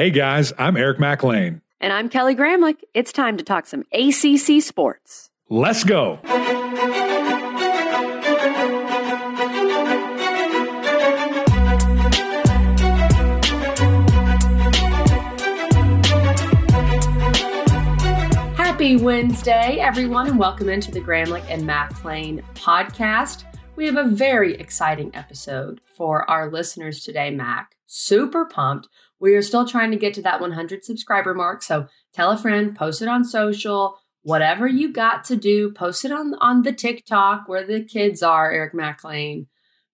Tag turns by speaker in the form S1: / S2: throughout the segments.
S1: Hey guys, I'm Eric McLean.
S2: And I'm Kelly Gramlich. It's time to talk some ACC sports.
S1: Let's go.
S2: Happy Wednesday, everyone, and welcome into the Gramlich and McLean podcast. We have a very exciting episode for our listeners today, Mac. Super pumped. We are still trying to get to that 100 subscriber mark. So tell a friend, post it on social, whatever you got to do, post it on, on the TikTok where the kids are, Eric McLean.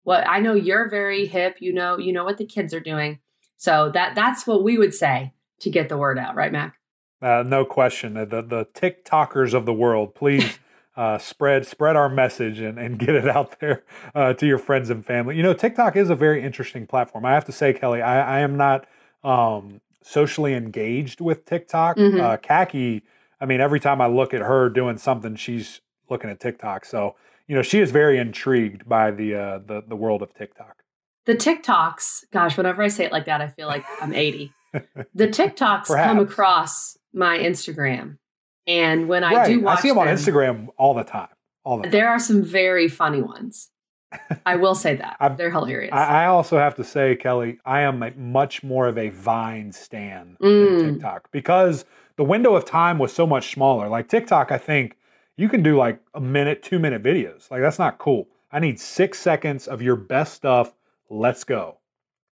S2: What I know you're very hip, you know, you know what the kids are doing. So that that's what we would say to get the word out, right, Mac?
S1: Uh, no question. The, the TikTokers of the world, please uh, spread spread our message and, and get it out there uh, to your friends and family. You know, TikTok is a very interesting platform. I have to say, Kelly, I, I am not um, socially engaged with TikTok. Mm-hmm. Uh, Khaki, I mean, every time I look at her doing something, she's looking at TikTok. So, you know, she is very intrigued by the uh, the the world of TikTok.
S2: The TikToks, gosh, whenever I say it like that, I feel like I'm 80. the TikToks come across my Instagram, and when I right. do watch,
S1: I see them on Instagram all the time. All the time.
S2: There are some very funny ones. I will say that i they're hilarious.
S1: I, also have to say, Kelly, I am much more of a Vine stan mm. than TikTok because the window of time was so much smaller. Like TikTok, I think you can do like a minute, two minute videos. Like that's not cool. I need six seconds of your best stuff. Let's go.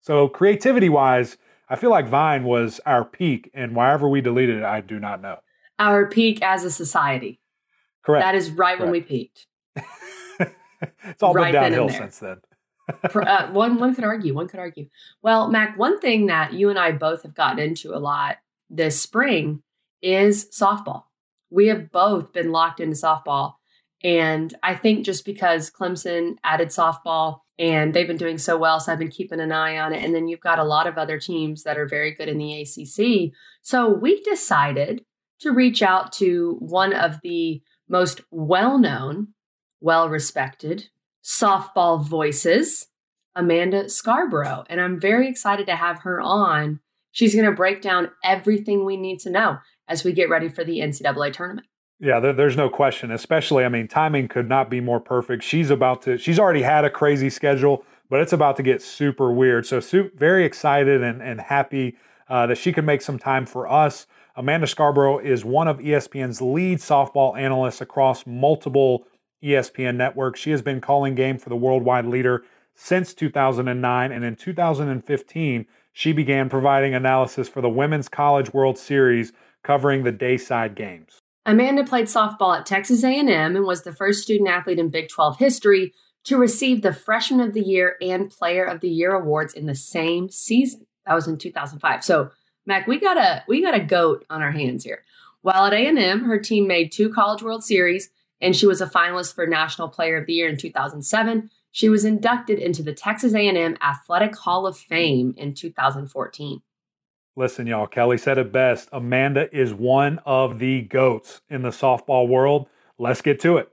S1: So creativity wise, I feel like Vine was our peak, and wherever we deleted it, I do not know.
S2: Our peak as a society.
S1: Correct.
S2: That is right Correct. when we peaked.
S1: it's all right been downhill then since then.
S2: uh, one one could argue. One could argue. Well, Mac, one thing that you and I both have gotten into a lot this spring is softball. We have both been locked into softball, and I think just because Clemson added softball and they've been doing so well, so I've been keeping an eye on it. And then you've got a lot of other teams that are very good in the ACC. So we decided to reach out to one of the most well known well respected softball voices, Amanda Scarborough. And I'm very excited to have her on. She's going to break down everything we need to know as we get ready for the NCAA tournament.
S1: Yeah, there, there's no question. Especially, I mean, timing could not be more perfect. She's about to, she's already had a crazy schedule, but it's about to get super weird. So, very excited and, and happy uh, that she could make some time for us. Amanda Scarborough is one of ESPN's lead softball analysts across multiple ESPN network. She has been calling game for the worldwide leader since 2009, and in 2015, she began providing analysis for the Women's College World Series, covering the dayside games.
S2: Amanda played softball at Texas A&M and was the first student athlete in Big 12 history to receive the Freshman of the Year and Player of the Year awards in the same season. That was in 2005. So, Mac, we got a we got a goat on our hands here. While at A&M, her team made two College World Series and she was a finalist for National Player of the Year in 2007. She was inducted into the Texas A&M Athletic Hall of Fame in 2014.
S1: Listen, y'all, Kelly said it best. Amanda is one of the goats in the softball world. Let's get to it.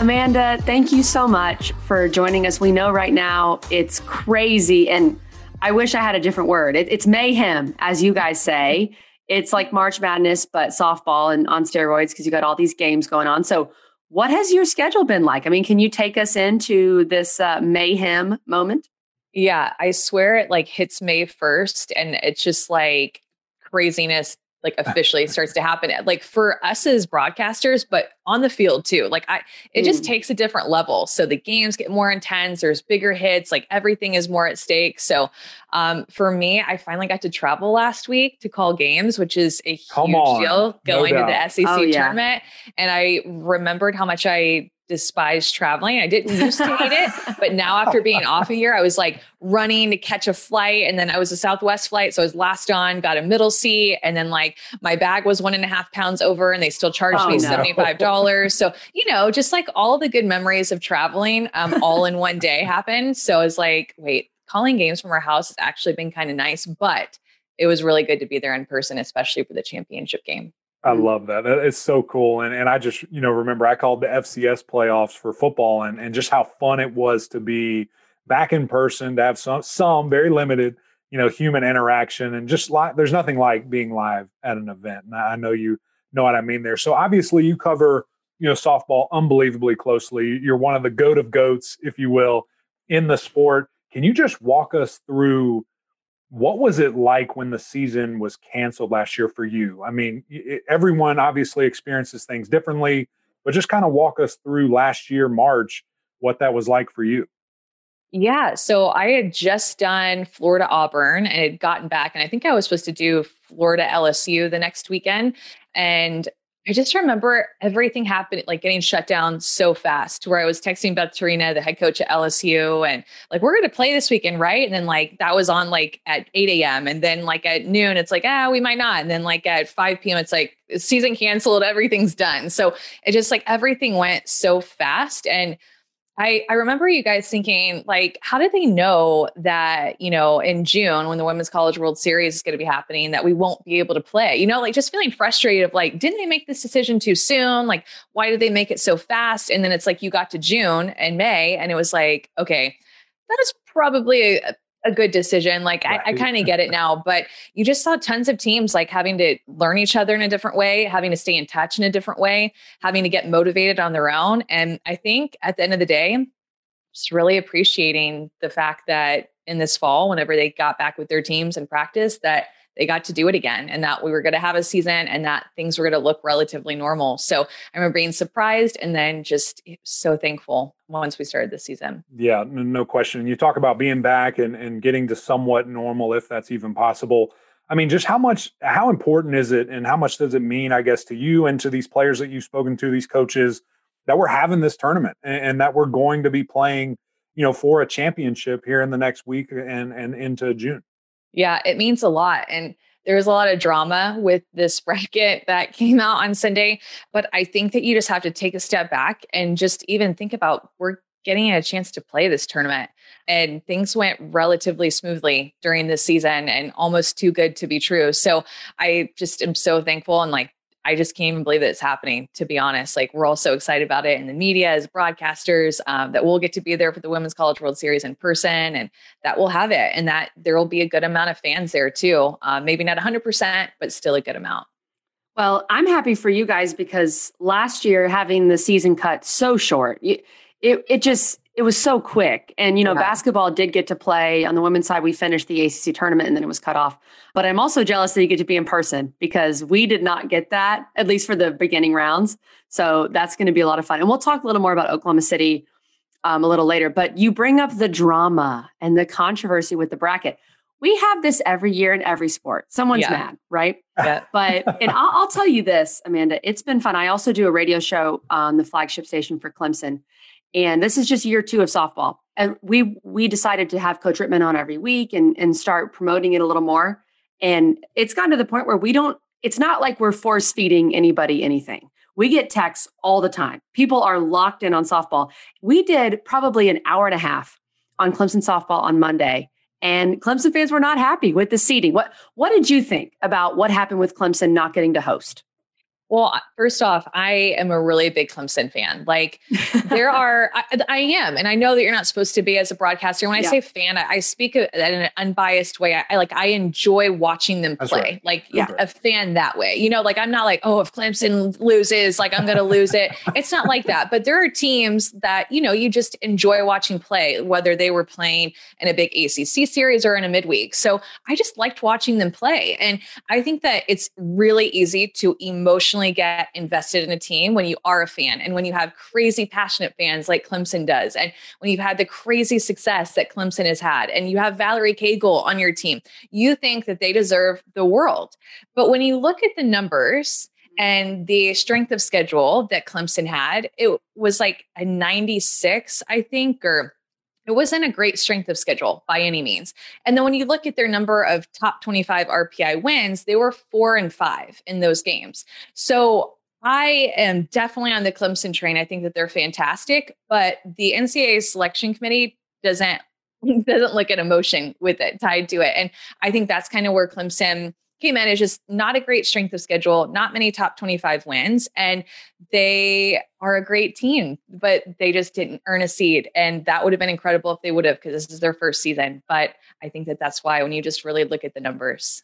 S2: Amanda, thank you so much for joining us. We know right now it's crazy and I wish I had a different word. It, it's mayhem, as you guys say. It's like March Madness, but softball and on steroids because you got all these games going on. So, what has your schedule been like? I mean, can you take us into this uh, mayhem moment?
S3: Yeah, I swear it like hits May 1st and it's just like craziness like officially starts to happen like for us as broadcasters but on the field too like i it just mm. takes a different level so the games get more intense there's bigger hits like everything is more at stake so um, for me i finally got to travel last week to call games which is a huge deal going no to the sec oh, yeah. tournament and i remembered how much i despise traveling. I didn't used to hate it, but now after being off a year, I was like running to catch a flight. And then I was a Southwest flight. So I was last on, got a middle seat. And then like my bag was one and a half pounds over and they still charged oh, me no. $75. so, you know, just like all the good memories of traveling um, all in one day happened. So I was like, wait, calling games from our house has actually been kind of nice, but it was really good to be there in person, especially for the championship game.
S1: I love that. It's so cool. And and I just, you know, remember I called the FCS playoffs for football and, and just how fun it was to be back in person, to have some some very limited, you know, human interaction and just like there's nothing like being live at an event. And I know you know what I mean there. So obviously you cover, you know, softball unbelievably closely. You're one of the goat of goats, if you will, in the sport. Can you just walk us through what was it like when the season was canceled last year for you? I mean, everyone obviously experiences things differently, but just kind of walk us through last year, March, what that was like for you.
S3: Yeah. So I had just done Florida Auburn and had gotten back, and I think I was supposed to do Florida LSU the next weekend. And I just remember everything happening, like getting shut down so fast, where I was texting Beth Torina, the head coach at LSU, and like, we're going to play this weekend, right? And then, like, that was on like at 8 a.m. And then, like, at noon, it's like, ah, we might not. And then, like, at 5 p.m., it's like, season canceled, everything's done. So it just like everything went so fast. And I, I remember you guys thinking, like, how did they know that, you know, in June when the Women's College World Series is going to be happening, that we won't be able to play? You know, like just feeling frustrated of like, didn't they make this decision too soon? Like, why did they make it so fast? And then it's like you got to June and May, and it was like, okay, that is probably a, a good decision. Like right. I, I kind of get it now, but you just saw tons of teams like having to learn each other in a different way, having to stay in touch in a different way, having to get motivated on their own. And I think at the end of the day, just really appreciating the fact that in this fall, whenever they got back with their teams and practice, that they got to do it again and that we were going to have a season and that things were going to look relatively normal. So I remember being surprised and then just so thankful once we started the season.
S1: Yeah, no question. You talk about being back and, and getting to somewhat normal, if that's even possible. I mean, just how much, how important is it and how much does it mean, I guess, to you and to these players that you've spoken to, these coaches, that we're having this tournament and, and that we're going to be playing, you know, for a championship here in the next week and, and into June?
S3: Yeah, it means a lot. And there's a lot of drama with this bracket that came out on Sunday. But I think that you just have to take a step back and just even think about we're getting a chance to play this tournament. And things went relatively smoothly during this season and almost too good to be true. So I just am so thankful and like I just can't even believe that it's happening, to be honest. Like, we're all so excited about it in the media as broadcasters um, that we'll get to be there for the Women's College World Series in person and that we'll have it and that there will be a good amount of fans there too. Uh, maybe not 100%, but still a good amount.
S2: Well, I'm happy for you guys because last year having the season cut so short, it, it just it was so quick. And, you know, yeah. basketball did get to play on the women's side. We finished the ACC tournament and then it was cut off. But I'm also jealous that you get to be in person because we did not get that, at least for the beginning rounds. So that's going to be a lot of fun. And we'll talk a little more about Oklahoma City um, a little later. But you bring up the drama and the controversy with the bracket. We have this every year in every sport. Someone's yeah. mad, right? Yeah. But and I'll, I'll tell you this, Amanda, it's been fun. I also do a radio show on the flagship station for Clemson, and this is just year two of softball. And we we decided to have Coach Rittman on every week and and start promoting it a little more. And it's gotten to the point where we don't. It's not like we're force feeding anybody anything. We get texts all the time. People are locked in on softball. We did probably an hour and a half on Clemson softball on Monday, and Clemson fans were not happy with the seating. What what did you think about what happened with Clemson not getting to host?
S3: Well, first off, I am a really big Clemson fan. Like, there are, I, I, am, and I know that you're not supposed to be as a broadcaster. When I yeah. say fan, I, I speak in an unbiased way. I, I, like, I enjoy watching them play. Right. Like, yeah, a fan that way. You know, like I'm not like, oh, if Clemson loses, like I'm going to lose it. it's not like that. But there are teams that you know you just enjoy watching play, whether they were playing in a big ACC series or in a midweek. So I just liked watching them play, and I think that it's really easy to emotionally emotionally get invested in a team when you are a fan and when you have crazy passionate fans like Clemson does and when you've had the crazy success that Clemson has had and you have Valerie Cagle on your team you think that they deserve the world. But when you look at the numbers and the strength of schedule that Clemson had it was like a 96 I think or it wasn't a great strength of schedule by any means. And then when you look at their number of top 25 RPI wins, they were four and five in those games. So I am definitely on the Clemson train. I think that they're fantastic, but the NCAA selection committee doesn't doesn't look at emotion with it tied to it. And I think that's kind of where Clemson in as just not a great strength of schedule, not many top 25 wins, and they are a great team, but they just didn't earn a seed. And that would have been incredible if they would have, because this is their first season. But I think that that's why when you just really look at the numbers.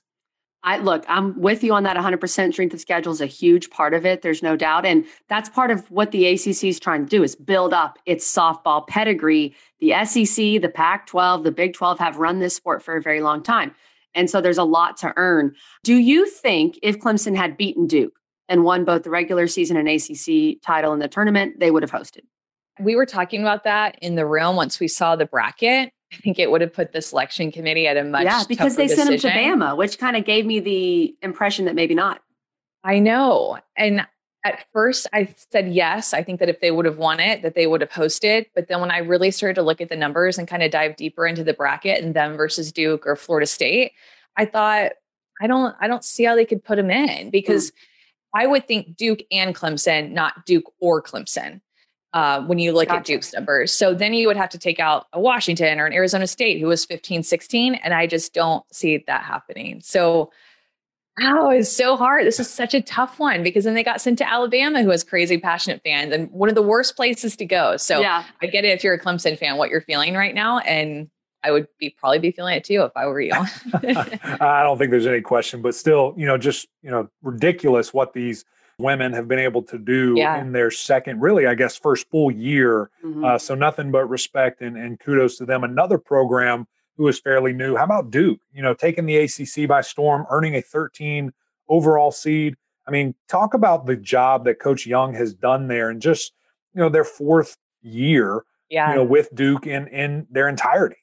S2: I look, I'm with you on that 100% strength of schedule is a huge part of it. There's no doubt. And that's part of what the ACC is trying to do is build up its softball pedigree. The SEC, the Pac 12, the Big 12 have run this sport for a very long time. And so there's a lot to earn. Do you think if Clemson had beaten Duke and won both the regular season and ACC title in the tournament, they would have hosted?
S3: We were talking about that in the room once we saw the bracket. I think it would have put the selection committee at a much yeah
S2: because they
S3: decision.
S2: sent him to Bama, which kind of gave me the impression that maybe not.
S3: I know, and at first I said yes. I think that if they would have won it, that they would have hosted. But then when I really started to look at the numbers and kind of dive deeper into the bracket and them versus Duke or Florida State, I thought I don't I don't see how they could put them in because mm. I would think Duke and Clemson, not Duke or Clemson uh, when you look gotcha. at Duke's numbers. So then you would have to take out a Washington or an Arizona State who was 15, 16. And I just don't see that happening. So, oh, it's so hard. This is such a tough one because then they got sent to Alabama, who has crazy passionate fans and one of the worst places to go. So yeah. I get it if you're a Clemson fan, what you're feeling right now. And I would be probably be feeling it too if I were you.
S1: I don't think there's any question, but still, you know, just, you know, ridiculous what these women have been able to do yeah. in their second, really, I guess, first full year. Mm-hmm. Uh, so nothing but respect and, and kudos to them. Another program who is fairly new. How about Duke? You know, taking the ACC by storm, earning a 13 overall seed. I mean, talk about the job that Coach Young has done there, and just you know their fourth year, yeah. you know, with Duke in in their entirety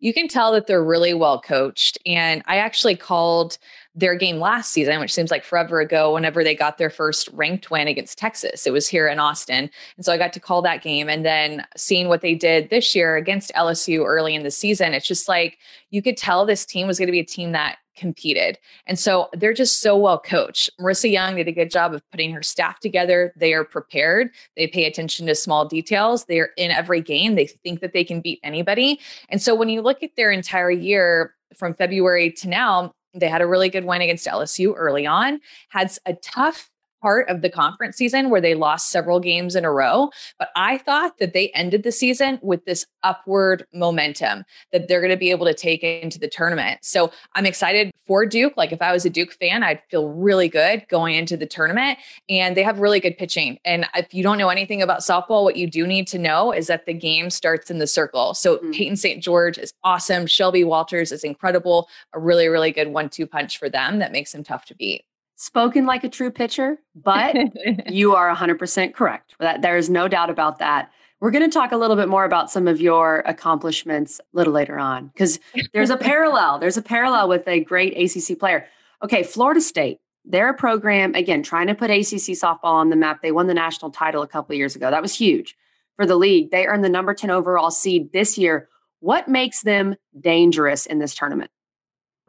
S3: you can tell that they're really well coached. And I actually called their game last season, which seems like forever ago, whenever they got their first ranked win against Texas. It was here in Austin. And so I got to call that game. And then seeing what they did this year against LSU early in the season, it's just like you could tell this team was going to be a team that competed. And so they're just so well coached. Marissa Young did a good job of putting her staff together. They are prepared. They pay attention to small details. They're in every game. They think that they can beat anybody. And so when you look at their entire year from February to now, they had a really good win against LSU early on, had a tough part of the conference season where they lost several games in a row. But I thought that they ended the season with this upward momentum that they're going to be able to take into the tournament. So I'm excited for Duke. Like if I was a Duke fan, I'd feel really good going into the tournament. And they have really good pitching. And if you don't know anything about softball, what you do need to know is that the game starts in the circle. So mm-hmm. Peyton St. George is awesome. Shelby Walters is incredible. A really, really good one two punch for them that makes them tough to beat
S2: spoken like a true pitcher, but you are 100% correct. That there is no doubt about that. We're going to talk a little bit more about some of your accomplishments a little later on because there's a parallel. There's a parallel with a great ACC player. Okay, Florida State. They're a program again trying to put ACC softball on the map. They won the national title a couple years ago. That was huge for the league. They earned the number 10 overall seed this year. What makes them dangerous in this tournament?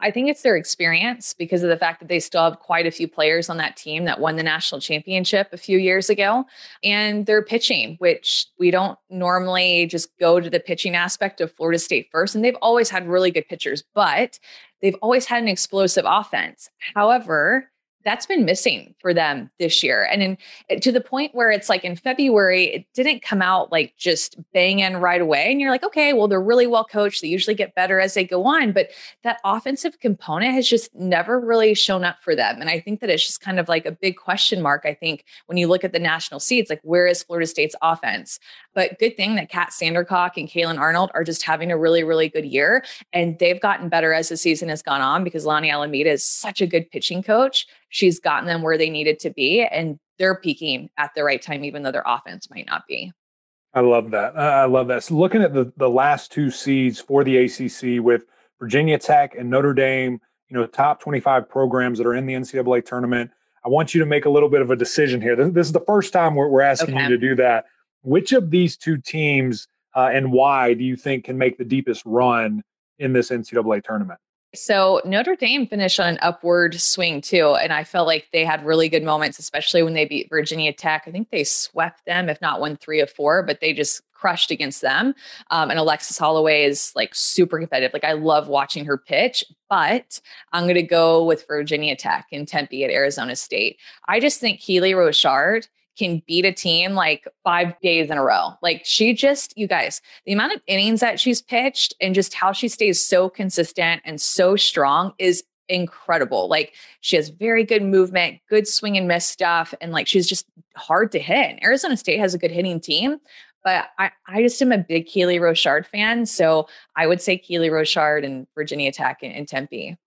S3: I think it's their experience because of the fact that they still have quite a few players on that team that won the national championship a few years ago. And their pitching, which we don't normally just go to the pitching aspect of Florida State first. And they've always had really good pitchers, but they've always had an explosive offense. However, that's been missing for them this year. And in, to the point where it's like in February, it didn't come out like just bang in right away. And you're like, okay, well, they're really well coached. They usually get better as they go on. But that offensive component has just never really shown up for them. And I think that it's just kind of like a big question mark. I think when you look at the national seeds, like where is Florida State's offense? But good thing that Kat Sandercock and Caylan Arnold are just having a really, really good year. And they've gotten better as the season has gone on because Lonni Alameda is such a good pitching coach she's gotten them where they needed to be and they're peaking at the right time, even though their offense might not be.
S1: I love that. I love that. So looking at the, the last two seeds for the ACC with Virginia Tech and Notre Dame, you know, top 25 programs that are in the NCAA tournament. I want you to make a little bit of a decision here. This, this is the first time we're, we're asking okay. you to do that. Which of these two teams uh, and why do you think can make the deepest run in this NCAA tournament?
S3: So Notre Dame finished on an upward swing too. And I felt like they had really good moments, especially when they beat Virginia Tech. I think they swept them, if not won three of four, but they just crushed against them. Um, and Alexis Holloway is like super competitive. Like I love watching her pitch, but I'm going to go with Virginia Tech and Tempe at Arizona State. I just think Keely Rochard can beat a team like five days in a row. Like she just, you guys, the amount of innings that she's pitched and just how she stays so consistent and so strong is incredible. Like she has very good movement, good swing and miss stuff, and like she's just hard to hit. And Arizona State has a good hitting team, but I, I just am a big Keely Rochard fan. So I would say Keely Rochard and Virginia Tech and, and Tempe.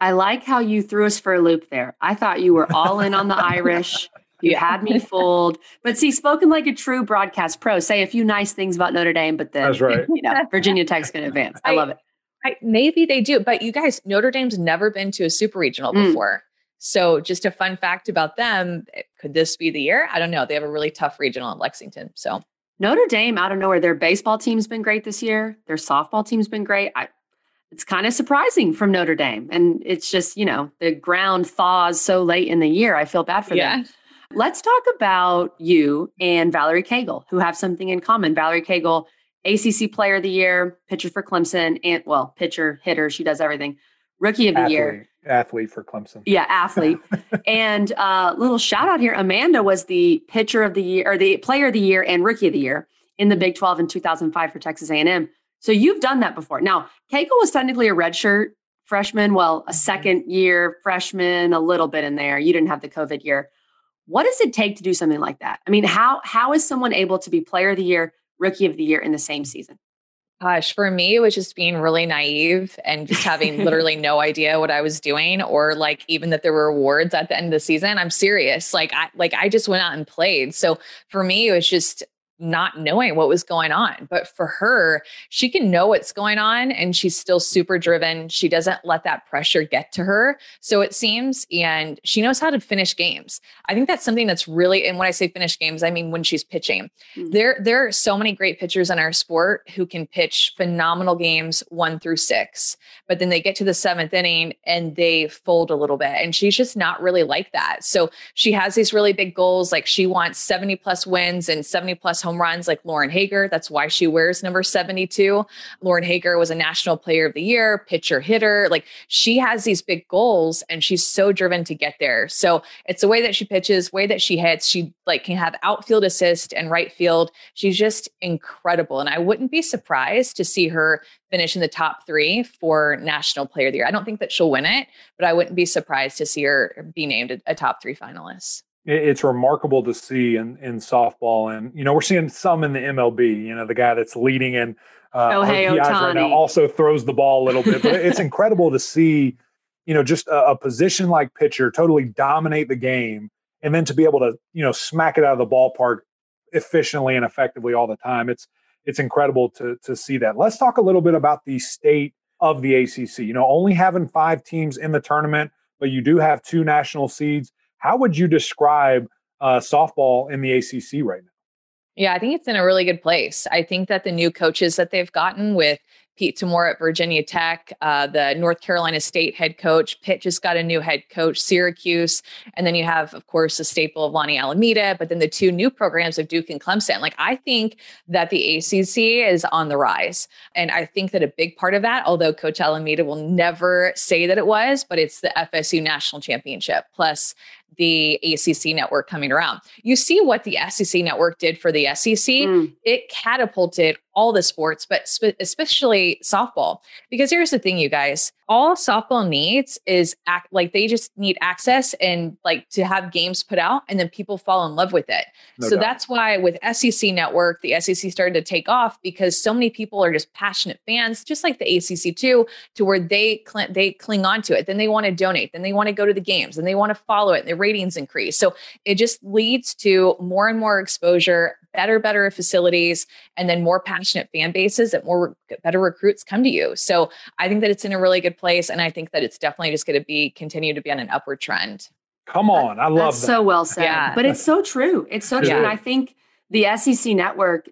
S2: I like how you threw us for a loop there. I thought you were all in on the Irish. You yeah. had me fooled. But see, spoken like a true broadcast pro, say a few nice things about Notre Dame, but then
S1: That's right.
S2: you know, Virginia Tech's gonna advance. I, I love it.
S3: I, maybe they do, but you guys, Notre Dame's never been to a super regional mm. before. So, just a fun fact about them eh, could this be the year? I don't know. They have a really tough regional in Lexington. So,
S2: Notre Dame out of nowhere, their baseball team's been great this year. Their softball team's been great. I, it's kind of surprising from Notre Dame. And it's just, you know, the ground thaws so late in the year. I feel bad for yeah. them. Let's talk about you and Valerie Cagle, who have something in common. Valerie Cagle ACC Player of the Year, pitcher for Clemson, and well, pitcher, hitter, she does everything. Rookie of the
S1: athlete,
S2: Year,
S1: athlete for Clemson.
S2: Yeah, athlete. and uh, little shout out here: Amanda was the pitcher of the year, or the Player of the Year, and Rookie of the Year in the Big 12 in 2005 for Texas A&M. So you've done that before. Now, Cagle was technically a redshirt freshman, well, a mm-hmm. second year freshman, a little bit in there. You didn't have the COVID year. What does it take to do something like that? I mean, how how is someone able to be Player of the Year, rookie of the year in the same season?
S3: Gosh, for me, it was just being really naive and just having literally no idea what I was doing, or like even that there were awards at the end of the season. I'm serious. Like I like I just went out and played. So for me, it was just not knowing what was going on. But for her, she can know what's going on and she's still super driven. She doesn't let that pressure get to her. So it seems, and she knows how to finish games. I think that's something that's really, and when I say finish games, I mean when she's pitching. Mm-hmm. There, there are so many great pitchers in our sport who can pitch phenomenal games one through six, but then they get to the seventh inning and they fold a little bit. And she's just not really like that. So she has these really big goals. Like she wants 70 plus wins and 70 plus home runs like Lauren Haeger. That's why she wears number 72. Lauren Haeger was a national player of the year, pitcher hitter. Like she has these big goals and she's so driven to get there. So it's the way that she pitches, way that she hits. She like can have outfield assist and right field. She's just incredible. And I wouldn't be surprised to see her finish in the top three for National Player of the Year. I don't think that she'll win it, but I wouldn't be surprised to see her be named a, a top three finalist
S1: it's remarkable to see in, in softball. And, you know, we're seeing some in the MLB, you know, the guy that's leading in
S2: uh, Shohei right now
S1: also throws the ball a little bit, but it's incredible to see, you know, just a, a, position like pitcher totally dominate the game and then to be able to, you know, smack it out of the ballpark efficiently and effectively all the time. It's, it's incredible to, to see that. Let's talk a little bit about the state of the ACC. You know, only having five teams in the tournament, but you do have two national seeds how would you describe uh, softball in the ACC right now?
S3: Yeah, I think it's in a really good place. I think that the new coaches that they've gotten with Pete D'Amour at Virginia Tech, uh, the North Carolina State head coach. Pitt just got a new head coach, Syracuse. And then you have, of course, the staple of Lonni Alameda, but then the two new programs of Duke and Clemson. Like, I think that the ACC is on the rise. And I think that a big part of that, although Coach Alameda will never say that it was, but it's the FSU National Championship plus the ACC network coming around. You see what the SEC network did for the SEC. Mm. It catapulted all the sports, but spe- especially softball. Because here's the thing, you guys all softball needs is act like they just need access and like to have games put out and then people fall in love with it. No so doubt. that's why with SEC network, the SEC started to take off because so many people are just passionate fans, just like the ACC too, to where they cl- they cling on to it. Then they want to donate, then they want to go to the games, and they want to follow it. And their ratings increase. So it just leads to more and more exposure, better, better facilities, and then more passionate fan bases that more better recruits come to you. So I think that it's in a really good place. And I think that it's definitely just going to be continue to be on an upward trend.
S1: Come on. I love
S2: That's that. so well said. Yeah. But it's so true. It's so true. Yeah. And I think the SEC network,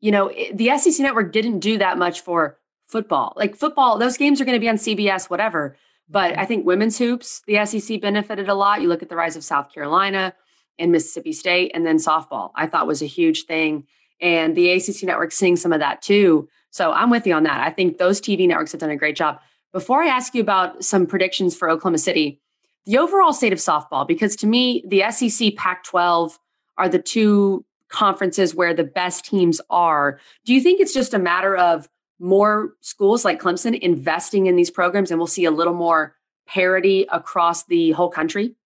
S2: you know, the SEC network didn't do that much for football. Like football, those games are going to be on CBS, whatever. But I think women's hoops, the SEC benefited a lot. You look at the rise of South Carolina and Mississippi State, and then softball, I thought was a huge thing. and the ACC network seeing some of that too. So I'm with you on that. I think those TV networks have done a great job. Before I ask you about some predictions for Oklahoma City, the overall state of softball, because to me, the SEC Pac 12 are the two conferences where the best teams are. Do you think it's just a matter of more schools like Clemson investing in these programs and we'll see a little more parity across the whole country?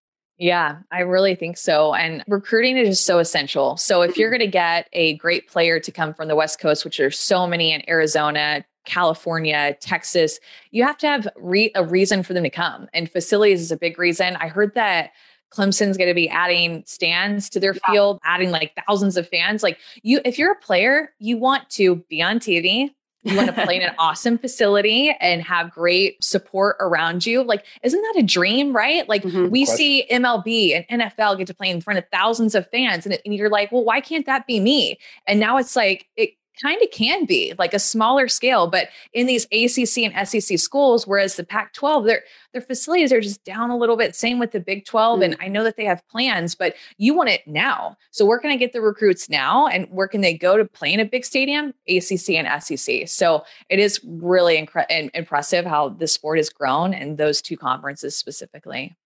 S3: Yeah, I really think so. And recruiting is just so essential. So if you're mm-hmm. going to get a great player to come from the West Coast, which there's so many in Arizona, California, Texas, you have to have re- a reason for them to come. And facilities is a big reason. I heard that Clemson's going to be adding stands to their yeah. field, adding like thousands of fans. Like you, if you're a player, you want to be on TV, you want to play in an awesome facility and have great support around you. Like, isn't that a dream, right? Like, mm-hmm. we Question. see MLB and NFL get to play in front of thousands of fans, and, and you're like, well, why can't that be me? And now it's like, it kind of can be like a smaller scale, but in these ACC and SEC schools, whereas the Pac 12, their, their facilities are just down a little bit. Same with the Big 12. Mm. And I know that they have plans, but you want it now. So where can I get the recruits now? And where can they go to play in a big stadium? ACC and SEC. So it is really incre- impressive how the sport has grown and those two conferences specifically.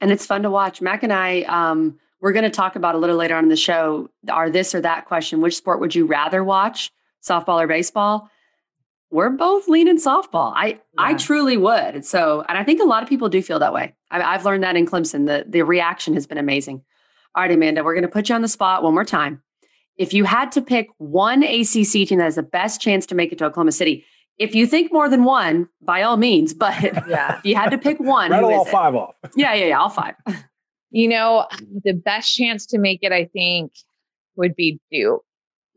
S2: And it's fun to watch. Mac and I, um, we're going to talk about a little later on in the show our this or that question. Which sport would you rather watch, softball or baseball? We're both leaning softball. I yeah. I truly would. So, and I think a lot of people do feel that way. I, I've learned that in Clemson. The the reaction has been amazing. All right, Amanda, we're going to put you on the spot one more time. If you had to pick one ACC team that has the best chance to make it to Oklahoma City, if you think more than one, by all means, but yeah, if you had to pick one,
S1: rattle all five off.
S2: Yeah, yeah, yeah, all five.
S3: You know, the best chance to make it, I think, would be Duke.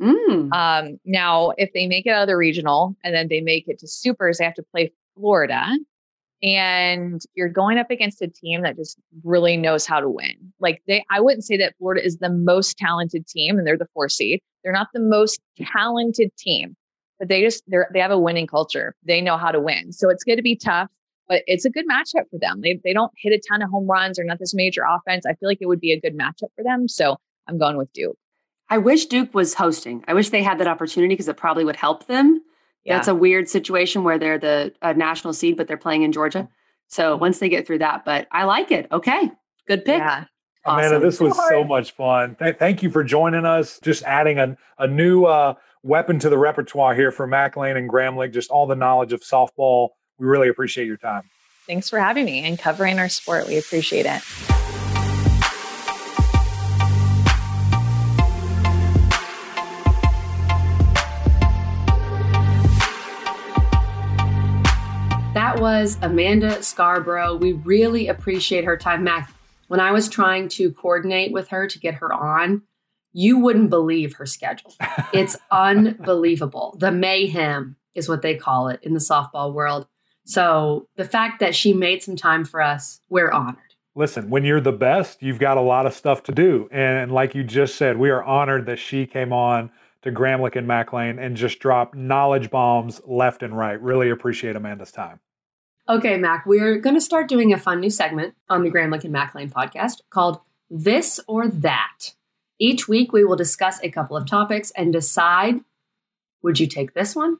S3: Mm. Um, now, if they make it out of the regional and then they make it to supers, they have to play Florida. And you're going up against a team that just really knows how to win. Like they, I wouldn't say that Florida is the most talented team and they're the four seed. They're not the most talented team, but they just, they're, they have a winning culture. They know how to win. So it's going to be tough but it's a good matchup for them. They, they don't hit a ton of home runs or not this major offense. I feel like it would be a good matchup for them. So I'm going with Duke.
S2: I wish Duke was hosting. I wish they had that opportunity because it probably would help them. Yeah. That's a weird situation where they're the national seed, but they're playing in Georgia. So once they get through that, but I like it. Okay. Good pick. Yeah.
S1: Awesome. Amanda, this was so much fun. Th- thank you for joining us. Just adding a, a new uh, weapon to the repertoire here for McLean and Gramlich, just all the knowledge of softball we really appreciate your time.
S3: Thanks for having me and covering our sport. We appreciate it.
S2: That was Amanda Scarborough. We really appreciate her time. Mac, when I was trying to coordinate with her to get her on, you wouldn't believe her schedule. It's unbelievable. The mayhem is what they call it in the softball world. So the fact that she made some time for us, we're honored.
S1: Listen, when you're the best, you've got a lot of stuff to do. And like you just said, we are honored that she came on to Gramlich and Mac and just dropped knowledge bombs left and right. Really appreciate Amanda's time.
S2: Okay, Mac, we're going to start doing a fun new segment on the Gramlich and Mac podcast called This or That. Each week, we will discuss a couple of topics and decide would you take this one?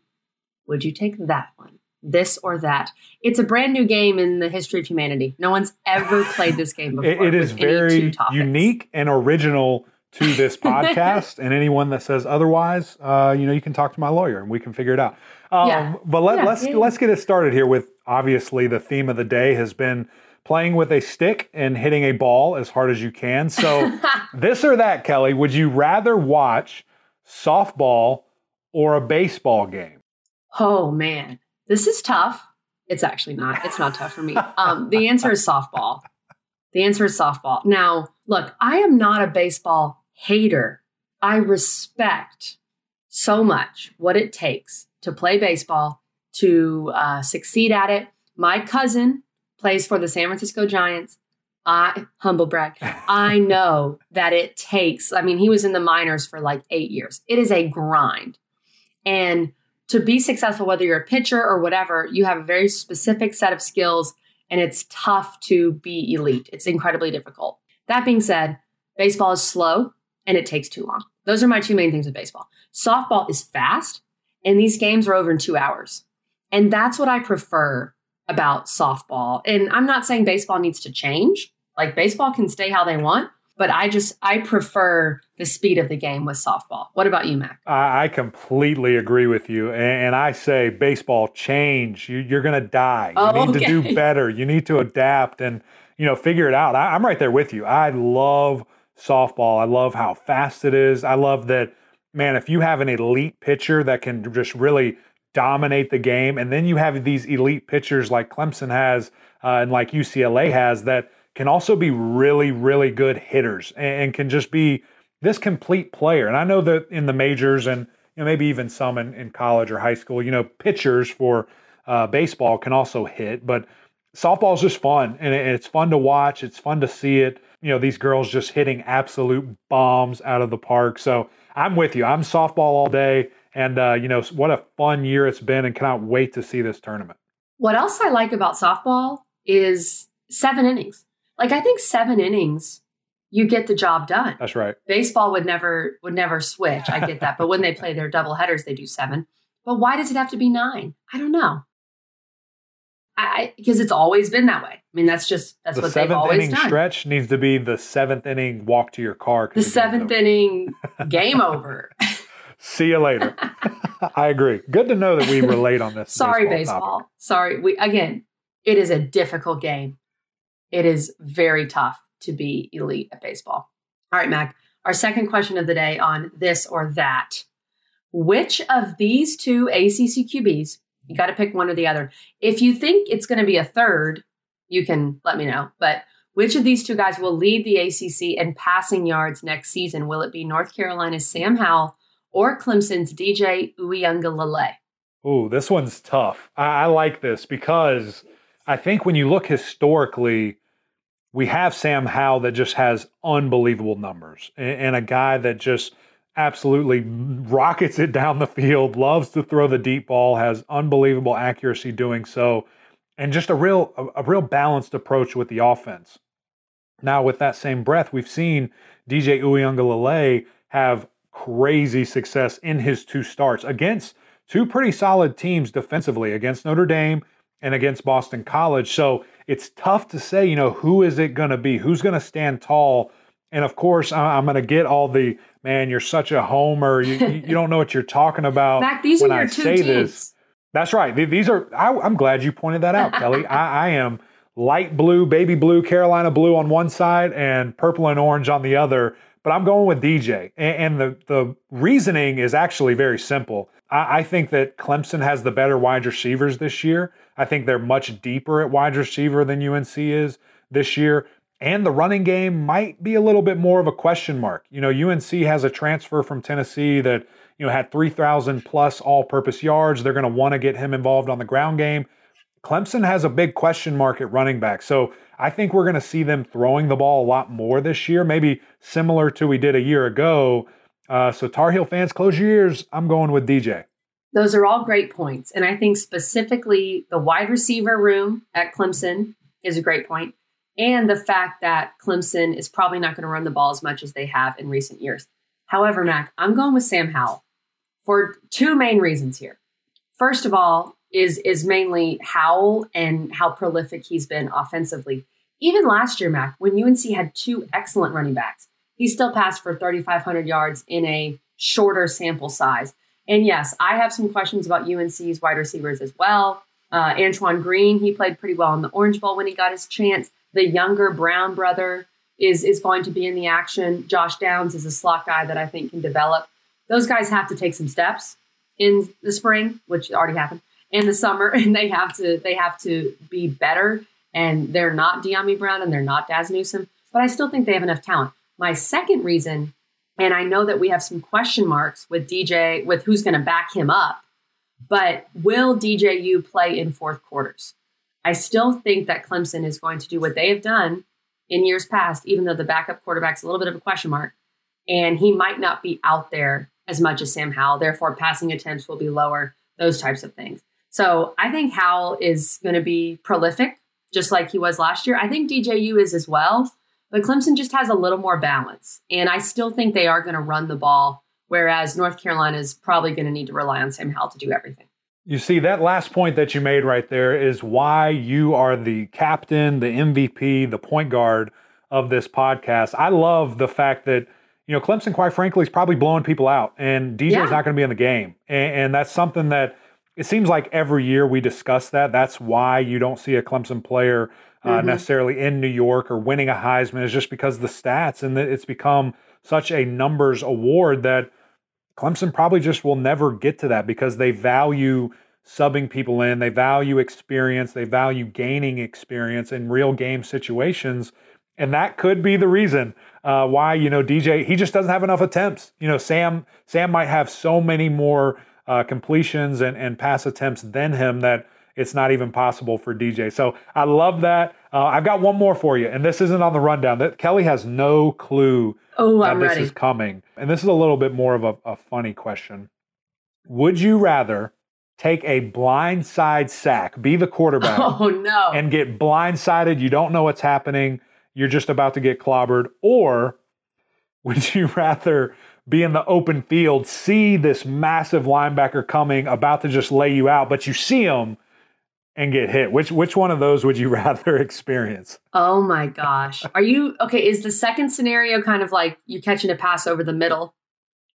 S2: Would you take that one? This or that. It's a brand new game in the history of humanity. No one's ever played this game before.
S1: it is very unique and original to this podcast. and anyone that says otherwise, uh, you know, you can talk to my lawyer and we can figure it out. Um, yeah. But let, us yeah, let's, yeah. let's get it started here with obviously the theme of the day has been playing with a stick and hitting a ball as hard as you can. So this or that, Kelly, would you rather watch softball or a baseball game?
S2: Oh man. This is tough. It's actually not. It's not tough for me. Um, the answer is softball. The answer is softball. Now, look, I am not a baseball hater. I respect so much what it takes to play baseball, to uh, succeed at it. My cousin plays for the San Francisco Giants. I humble brag. I know that it takes. I mean, he was in the minors for like eight years. It is a grind, and to be successful, whether you're a pitcher or whatever, you have a very specific set of skills and it's tough to be elite. It's incredibly difficult. That being said, baseball is slow and it takes too long. Those are my two main things with baseball. Softball is fast, and these games are over in two hours. And that's what I prefer about softball. And I'm not saying baseball needs to change. Like baseball can stay how they want, but I just I prefer the speed of the game with softball. What about you, Mac?
S1: I, completely agree with you, and, I say baseball change. You, are going to die. You oh, need okay. to do better. You need to adapt and you know figure it out. I, I'm right there with you. I love softball. I love how fast it is. I love that. Man, if you have an elite pitcher that can just really dominate the game, and then you have these elite pitchers like Clemson has uh, and like UCLA has that can also be really, really good hitters and, can just be this complete player. And I know that in the majors and you know, maybe even some in, in college or high school, you know, pitchers for uh, baseball can also hit, but softball is just fun and it's fun to watch. It's fun to see it. You know, these girls just hitting absolute bombs out of the park. So I'm with you. I'm softball all day. And, uh, you know, what a fun year it's been and cannot wait to see this tournament.
S2: What else I like about softball is seven innings. Like I think seven innings, you get the job done.
S1: That's right.
S2: Baseball would never would never switch. I get that. but when they play their double headers, they do seven. But why does it have to be nine? I don't know. I because it's always been that way. I mean, that's just that's
S1: the
S2: what they've always
S1: inning
S2: done.
S1: Stretch needs to be the seventh inning walk to your car.
S2: The seventh inning game over.
S1: See you later. I agree. Good to know that we relate on this.
S2: Sorry, baseball. baseball. Sorry. We again, it is a difficult game it is very tough to be elite at baseball. All right, Mac, our second question of the day on this or that. Which of these two ACC QBs, you got to pick one or the other. If you think it's going to be a third, you can let me know. But which of these two guys will lead the ACC in passing yards next season? Will it be North Carolina's Sam Howell or Clemson's DJ Uiagalelei?
S1: Oh, this one's tough. I, I like this because I think when you look historically, we have Sam Howell that just has unbelievable numbers and, and, a guy that just absolutely rockets it down the field, loves to throw the deep ball, has unbelievable accuracy doing so, and just a real a, a real balanced approach with the offense. Now, with that same breath, we've seen DJ Uiagalelei have crazy success in his two starts against two pretty solid teams defensively against Notre Dame and against Boston College. So it's tough to say, you know, who is it going to be? Who's going to stand tall? And of course, I'm going to get all the man. You're such a homer. You, you don't know what you're talking about.
S2: Mac, these when are your I two say teams. This.
S1: That's right. These are. I, am glad you pointed that out, Kelly. I, I am light blue, baby blue, Carolina blue on one side, and purple and orange on the other. But I'm going with DJ, and, and the the reasoning is actually very simple. I, I think that Clemson has the better wide receivers this year. I think they're much deeper at wide receiver than UNC is this year. And the running game might be a little bit more of a question mark. You know, UNC has a transfer from Tennessee that, you know, had 3,000 plus all purpose yards. They're going to want to get him involved on the ground game. Clemson has a big question mark at running back. So I think we're going to see them throwing the ball a lot more this year, maybe similar to we did a year ago. Uh, so Tar Heel fans, close your ears. I'm going with DJ.
S2: Those are all great points. And I think specifically the wide receiver room at Clemson is a great point. And the fact that Clemson is probably not going to run the ball as much as they have in recent years. However, Mac, I'm going with Sam Howell for two main reasons here. First of all, is is mainly Howell and how prolific he's been offensively. Even last year, Mac, when UNC had two excellent running backs, he still passed for 3,500 yards in a shorter sample size. And yes, I have some questions about UNC's wide receivers as well. Uh, Antoine Green, he played pretty well in the Orange Bowl when he got his chance. The younger Brown brother is is going to be in the action. Josh Downs is a slot guy that I think can develop. Those guys have to take some steps in the spring, which already happened, in the summer, and they have to they have to be better. And they're not Dyami Brown and they're not Dazz Newsome, but I still think they have enough talent. My second reason and I know that we have some question marks with DJ, with who's going to back him up. But will DJU play in fourth quarters? I still think that Clemson is going to do what they have done in years past, even though the backup quarterback's a little bit of a question mark. And he might not be out there as much as Sam Howell. Therefore, passing attempts will be lower, those types of things. So I think Howell is going to be prolific, just like he was last year. I think DJU is as well. But Clemson just has a little more balance. And I still think they are going to run the ball, whereas North Carolina is probably going to need to rely on Sam Howell to do everything.
S1: You see, that last point that you made right there is why you are the captain, the MVP, the point guard of this podcast. I love the fact that, you know, Clemson, quite frankly, is probably blowing people out, and DJ yeah. is not going to be in the game. And, and that's something that it seems like every year we discuss that. That's why you don't see a Clemson player uh, mm-hmm. necessarily in New York or winning a Heisman, is just because the stats and it's become such a numbers award that Clemson probably just will never get to that because they value subbing people in, they value experience, they value gaining experience in real game situations. And that could be the reason uh, why you know DJ he just doesn't have enough attempts. You know Sam Sam might have so many more uh, completions and, and pass attempts than him that it's not even possible for DJ. So I love that. Uh, I've got one more for you, and this isn't on the rundown. That Kelly has no clue
S2: oh,
S1: that
S2: I'm
S1: this
S2: ready.
S1: is coming, and this is a little bit more of a, a funny question. Would you rather take a blindside sack, be the quarterback,
S2: oh no,
S1: and get blindsided? You don't know what's happening. You're just about to get clobbered, or would you rather be in the open field, see this massive linebacker coming, about to just lay you out, but you see him and get hit. Which which one of those would you rather experience?
S2: Oh my gosh. Are you okay? Is the second scenario kind of like you catching a pass over the middle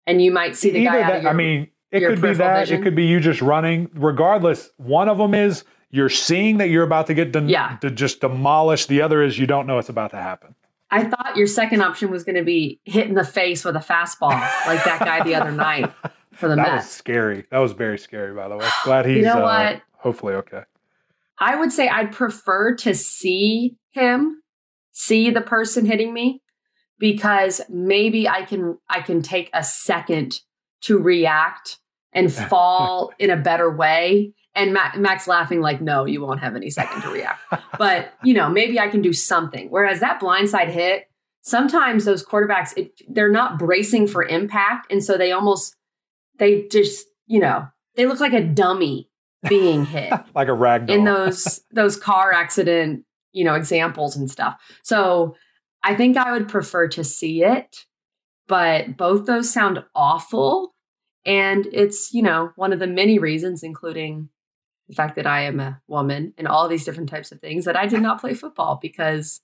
S2: and you might see the Either guy that, your,
S1: I mean, it could be that. Vision? It could be you just running. Regardless, one of them is you're seeing that you're about to get de-
S2: yeah.
S1: to just demolish. The other is you don't know it's about to happen.
S2: I thought your second option was going to be hit in the face with a fastball, like that guy the other night for the
S1: that
S2: Mets.
S1: That was scary. That was very scary, by the way. Glad he's
S2: you know
S1: uh,
S2: what?
S1: hopefully okay.
S2: I would say I'd prefer to see him, see the person hitting me, because maybe I can I can take a second to react and fall in a better way and Max laughing like, no, you won't have any second to react. but you know, maybe I can do something. Whereas that blindside hit, sometimes those quarterbacks, it, they're not bracing for impact, and so they almost, they just, you know, they look like a dummy being hit,
S1: like a rag doll.
S2: in those those car accident, you know, examples and stuff. So I think I would prefer to see it, but both those sound awful. And it's, you know, one of the many reasons, including the fact that I am a woman and all these different types of things that I did not play football because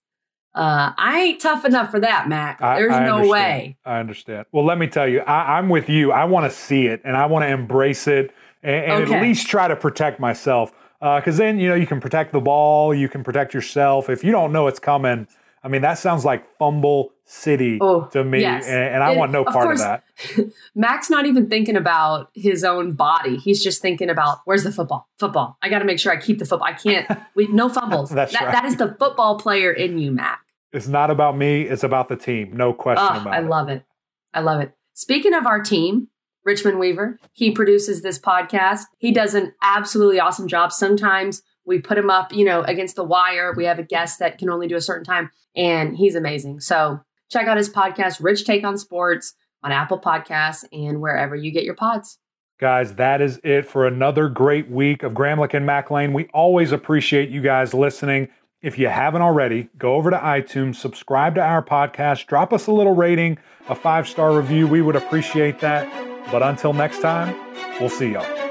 S2: uh, I ain't tough enough for that, Mac. There's I, I no
S1: understand.
S2: way.
S1: I understand. Well, let me tell you, I, I, am with you. I want to see it and I want to embrace it and, and okay. at least try to protect myself. Because uh, then, you know, you can protect the ball, you can protect yourself. If you don't know it's coming, I mean, that sounds like fumble city oh, to me, yes. and, and, I want no part of, course, of that.
S2: Mac's not even thinking about his own body; he's just thinking about where's the football. Football. I got to make sure I keep the football. I can't. We no fumbles.
S1: That's
S2: that,
S1: right.
S2: That is the football player in you, Mac.
S1: It's not about me. It's about the team. No question oh, about
S2: I
S1: it. I
S2: love it. I love it. Speaking of our team, Richmond Weaver, he produces this podcast. He does an absolutely awesome job. Sometimes we put him up, you know, against the wire. We have a guest that can only do a certain time, and he's amazing. So check out his podcast, Rich Take on Sports, on Apple Podcasts and wherever you get your pods.
S1: Guys, that is it for another great week of Gramlich and McLean. We always appreciate you guys listening. If you haven't already, go over to iTunes, subscribe to our podcast, drop us a little rating, a five star review. We would appreciate that. But until next time, we'll see y'all.